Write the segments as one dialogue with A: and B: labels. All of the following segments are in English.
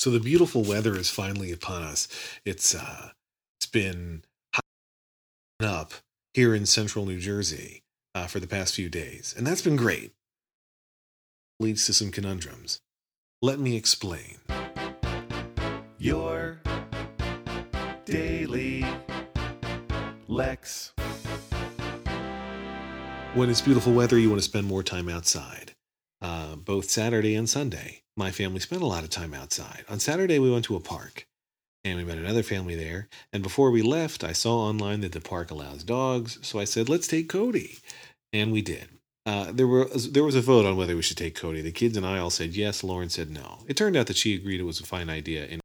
A: So the beautiful weather is finally upon us. It's uh it's been up here in central New Jersey uh, for the past few days, and that's been great. Leads to some conundrums. Let me explain.
B: Your daily Lex.
A: When it's beautiful weather, you want to spend more time outside. Uh, both Saturday and Sunday, my family spent a lot of time outside. On Saturday, we went to a park and we met another family there. And before we left, I saw online that the park allows dogs. So I said, let's take Cody. And we did. Uh, there was there was a vote on whether we should take Cody. The kids and I all said yes. Lauren said no. It turned out that she agreed it was a fine idea. And,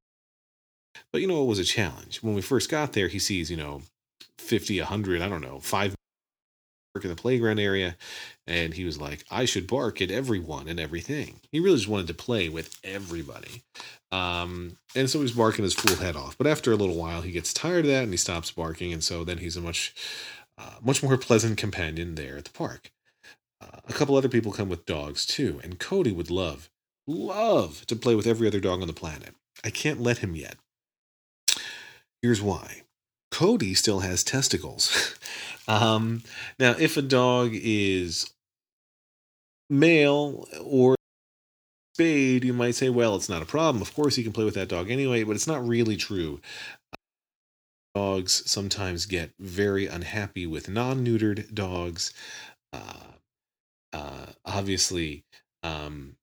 A: but you know, it was a challenge. When we first got there, he sees, you know, 50, 100, I don't know, five in the playground area and he was like i should bark at everyone and everything. He really just wanted to play with everybody. Um, and so he's barking his full head off. But after a little while he gets tired of that and he stops barking and so then he's a much uh, much more pleasant companion there at the park. Uh, a couple other people come with dogs too and cody would love love to play with every other dog on the planet. I can't let him yet. Here's why Cody still has testicles. um, now, if a dog is male or spayed, you might say, well, it's not a problem. Of course, you can play with that dog anyway, but it's not really true. Dogs sometimes get very unhappy with non neutered dogs. Uh, uh, obviously, um,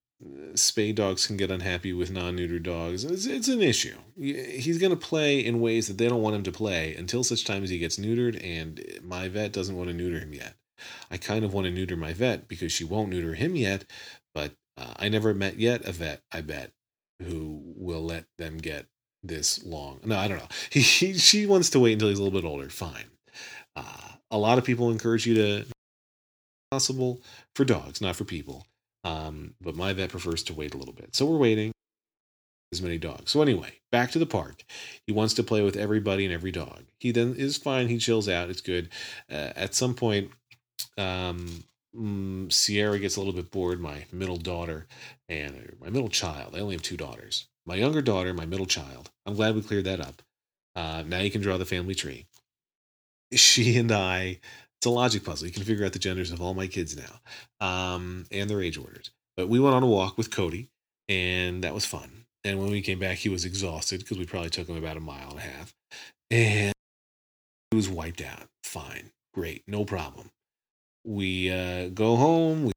A: spay dogs can get unhappy with non-neutered dogs. It's, it's an issue. He's going to play in ways that they don't want him to play until such time as he gets neutered, and my vet doesn't want to neuter him yet. I kind of want to neuter my vet because she won't neuter him yet, but uh, I never met yet a vet, I bet, who will let them get this long. No, I don't know. He, he she wants to wait until he's a little bit older. Fine. Uh, a lot of people encourage you to possible for dogs, not for people. Um, but my vet prefers to wait a little bit. So we're waiting as many dogs. So anyway, back to the park. He wants to play with everybody and every dog. He then is fine. He chills out. It's good. Uh, at some point, um, mm, Sierra gets a little bit bored. My middle daughter and my middle child. I only have two daughters. My younger daughter, my middle child. I'm glad we cleared that up. Uh, now you can draw the family tree. She and I it's a logic puzzle. You can figure out the genders of all my kids now um, and their age orders. But we went on a walk with Cody, and that was fun. And when we came back, he was exhausted because we probably took him about a mile and a half. And he was wiped out. Fine. Great. No problem. We uh, go home. We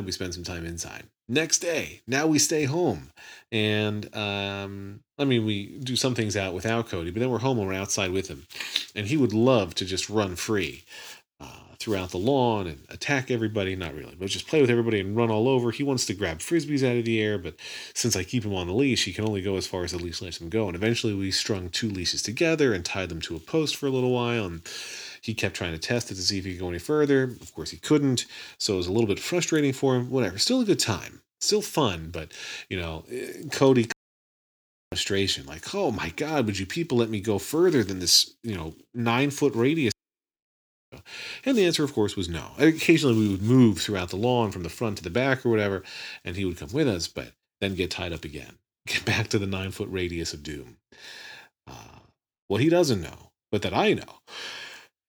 A: we spend some time inside. Next day, now we stay home, and um, I mean we do some things out without Cody, but then we're home and we're outside with him, and he would love to just run free uh, throughout the lawn and attack everybody. Not really, but just play with everybody and run all over. He wants to grab frisbees out of the air, but since I keep him on the leash, he can only go as far as the leash lets him go. And eventually, we strung two leashes together and tied them to a post for a little while, and he kept trying to test it to see if he could go any further. Of course, he couldn't. So it was a little bit frustrating for him. Whatever. Still a good time. Still fun. But, you know, eh, Cody frustration like oh my god would you people let me go further than this you know nine foot radius and the answer of course was no occasionally we would move throughout the lawn from the front to the back or whatever and he would come with us but then get tied up again get back to the nine foot radius of doom uh, what he doesn't know but that i know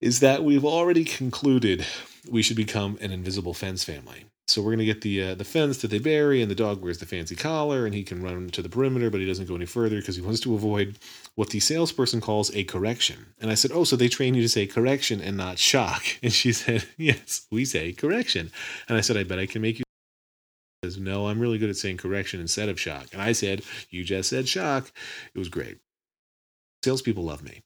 A: is that we've already concluded we should become an invisible fence family. So we're gonna get the uh, the fence that they bury, and the dog wears the fancy collar, and he can run to the perimeter, but he doesn't go any further because he wants to avoid what the salesperson calls a correction. And I said, "Oh, so they train you to say correction and not shock?" And she said, "Yes, we say correction." And I said, "I bet I can make you." Says, "No, I'm really good at saying correction instead of shock." And I said, "You just said shock." It was great. Salespeople love me.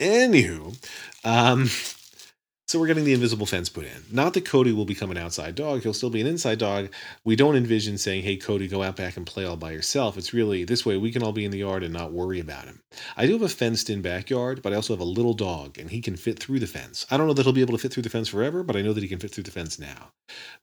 A: Anywho, um, so we're getting the invisible fence put in. Not that Cody will become an outside dog; he'll still be an inside dog. We don't envision saying, "Hey, Cody, go out back and play all by yourself." It's really this way we can all be in the yard and not worry about him. I do have a fenced-in backyard, but I also have a little dog, and he can fit through the fence. I don't know that he'll be able to fit through the fence forever, but I know that he can fit through the fence now.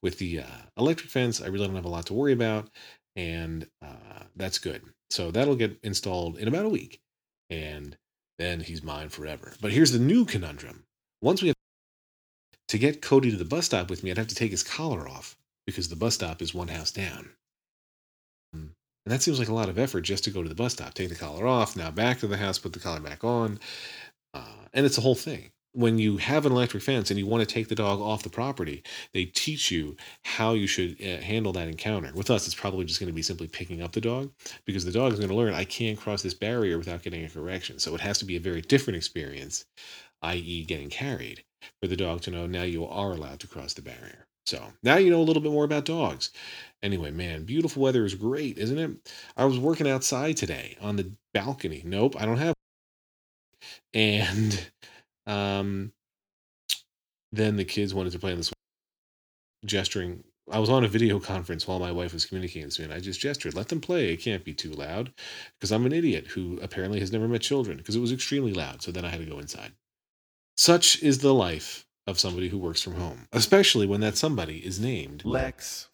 A: With the uh, electric fence, I really don't have a lot to worry about, and uh, that's good. So that'll get installed in about a week, and then he's mine forever. But here's the new conundrum. Once we have to get Cody to the bus stop with me, I'd have to take his collar off because the bus stop is one house down. And that seems like a lot of effort just to go to the bus stop, take the collar off, now back to the house, put the collar back on. Uh, and it's a whole thing. When you have an electric fence and you want to take the dog off the property, they teach you how you should uh, handle that encounter. With us, it's probably just going to be simply picking up the dog because the dog is going to learn I can't cross this barrier without getting a correction. So it has to be a very different experience, i.e., getting carried, for the dog to know now you are allowed to cross the barrier. So now you know a little bit more about dogs. Anyway, man, beautiful weather is great, isn't it? I was working outside today on the balcony. Nope, I don't have. And um, then the kids wanted to play on this gesturing. I was on a video conference while my wife was communicating with me, and I just gestured, let them play. It can't be too loud because I'm an idiot who apparently has never met children because it was extremely loud. So then I had to go inside. Such is the life of somebody who works from home, especially when that somebody is named
B: Lex.